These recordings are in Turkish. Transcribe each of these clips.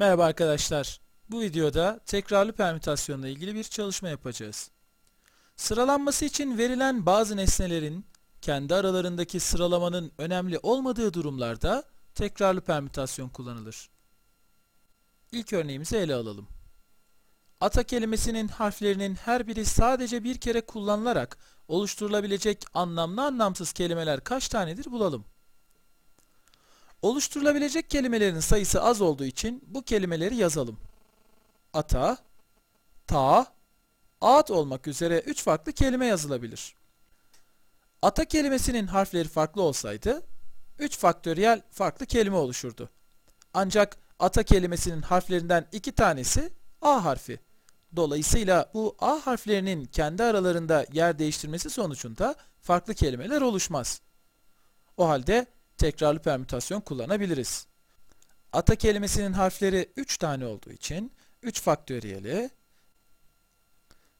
Merhaba arkadaşlar. Bu videoda tekrarlı permütasyonla ilgili bir çalışma yapacağız. Sıralanması için verilen bazı nesnelerin kendi aralarındaki sıralamanın önemli olmadığı durumlarda tekrarlı permütasyon kullanılır. İlk örneğimizi ele alalım. Ata kelimesinin harflerinin her biri sadece bir kere kullanılarak oluşturulabilecek anlamlı anlamsız kelimeler kaç tanedir bulalım. Oluşturulabilecek kelimelerin sayısı az olduğu için bu kelimeleri yazalım. Ata, ta, ağaç olmak üzere 3 farklı kelime yazılabilir. Ata kelimesinin harfleri farklı olsaydı 3 faktöriyel farklı kelime oluşurdu. Ancak ata kelimesinin harflerinden 2 tanesi A harfi. Dolayısıyla bu A harflerinin kendi aralarında yer değiştirmesi sonucunda farklı kelimeler oluşmaz. O halde tekrarlı permütasyon kullanabiliriz. Ata kelimesinin harfleri 3 tane olduğu için 3 faktöriyeli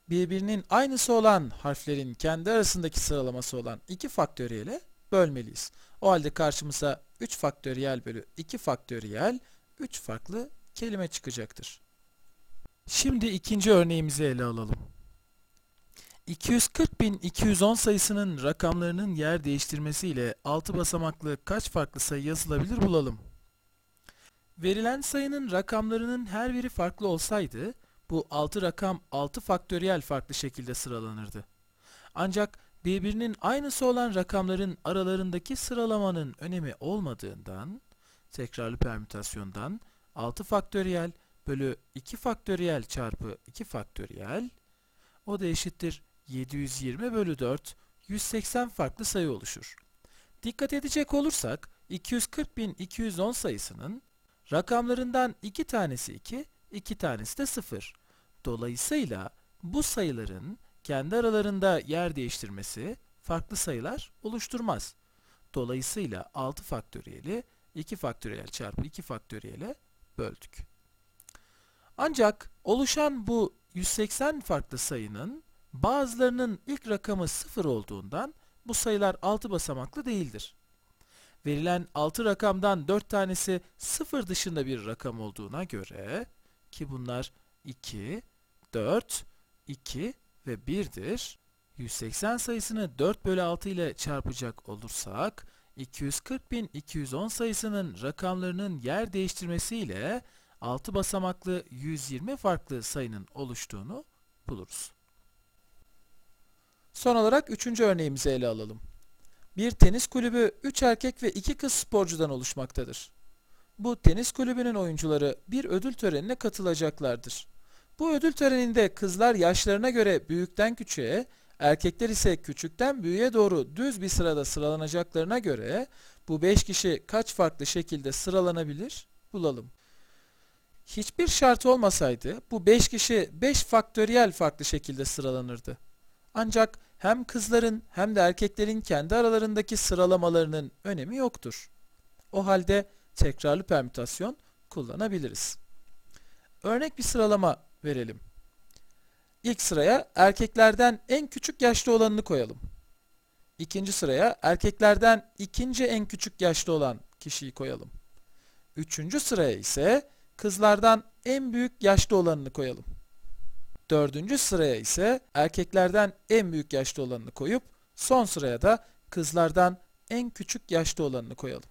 birbirinin aynısı olan harflerin kendi arasındaki sıralaması olan 2 faktöriyele bölmeliyiz. O halde karşımıza 3 faktöriyel bölü 2 faktöriyel 3 farklı kelime çıkacaktır. Şimdi ikinci örneğimizi ele alalım. 240.210 sayısının rakamlarının yer değiştirmesiyle 6 basamaklı kaç farklı sayı yazılabilir bulalım. Verilen sayının rakamlarının her biri farklı olsaydı, bu 6 rakam 6 faktöriyel farklı şekilde sıralanırdı. Ancak birbirinin aynısı olan rakamların aralarındaki sıralamanın önemi olmadığından, tekrarlı permütasyondan 6 faktöriyel bölü 2 faktöriyel çarpı 2 faktöriyel, o da eşittir 720 bölü 4, 180 farklı sayı oluşur. Dikkat edecek olursak, 240.210 sayısının rakamlarından 2 tanesi 2, 2 tanesi de 0. Dolayısıyla bu sayıların kendi aralarında yer değiştirmesi farklı sayılar oluşturmaz. Dolayısıyla 6 faktöriyeli 2 faktöriyel çarpı 2 faktöriyele böldük. Ancak oluşan bu 180 farklı sayının bazılarının ilk rakamı 0 olduğundan bu sayılar 6 basamaklı değildir. Verilen 6 rakamdan 4 tanesi 0 dışında bir rakam olduğuna göre ki bunlar 2, 4, 2 ve 1'dir. 180 sayısını 4 bölü 6 ile çarpacak olursak 240.210 sayısının rakamlarının yer değiştirmesiyle 6 basamaklı 120 farklı sayının oluştuğunu buluruz. Son olarak üçüncü örneğimizi ele alalım. Bir tenis kulübü 3 erkek ve 2 kız sporcudan oluşmaktadır. Bu tenis kulübünün oyuncuları bir ödül törenine katılacaklardır. Bu ödül töreninde kızlar yaşlarına göre büyükten küçüğe, erkekler ise küçükten büyüğe doğru düz bir sırada sıralanacaklarına göre bu 5 kişi kaç farklı şekilde sıralanabilir? Bulalım. Hiçbir şart olmasaydı bu 5 kişi 5 faktöriyel farklı şekilde sıralanırdı. Ancak hem kızların hem de erkeklerin kendi aralarındaki sıralamalarının önemi yoktur. O halde tekrarlı permütasyon kullanabiliriz. Örnek bir sıralama verelim. İlk sıraya erkeklerden en küçük yaşlı olanını koyalım. İkinci sıraya erkeklerden ikinci en küçük yaşlı olan kişiyi koyalım. Üçüncü sıraya ise kızlardan en büyük yaşlı olanını koyalım. Dördüncü sıraya ise erkeklerden en büyük yaşlı olanını koyup son sıraya da kızlardan en küçük yaşlı olanını koyalım.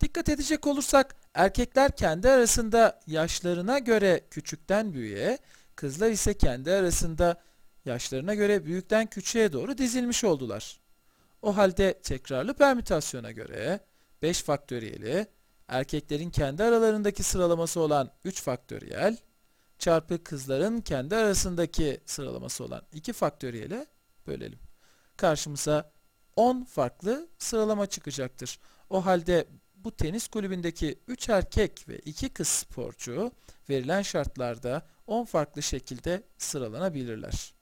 Dikkat edecek olursak erkekler kendi arasında yaşlarına göre küçükten büyüğe, kızlar ise kendi arasında yaşlarına göre büyükten küçüğe doğru dizilmiş oldular. O halde tekrarlı permütasyona göre 5 faktöriyeli, erkeklerin kendi aralarındaki sıralaması olan 3 faktöriyel, çarpı kızların kendi arasındaki sıralaması olan 2 faktöriyele bölelim. Karşımıza 10 farklı sıralama çıkacaktır. O halde bu tenis kulübündeki 3 erkek ve 2 kız sporcu verilen şartlarda 10 farklı şekilde sıralanabilirler.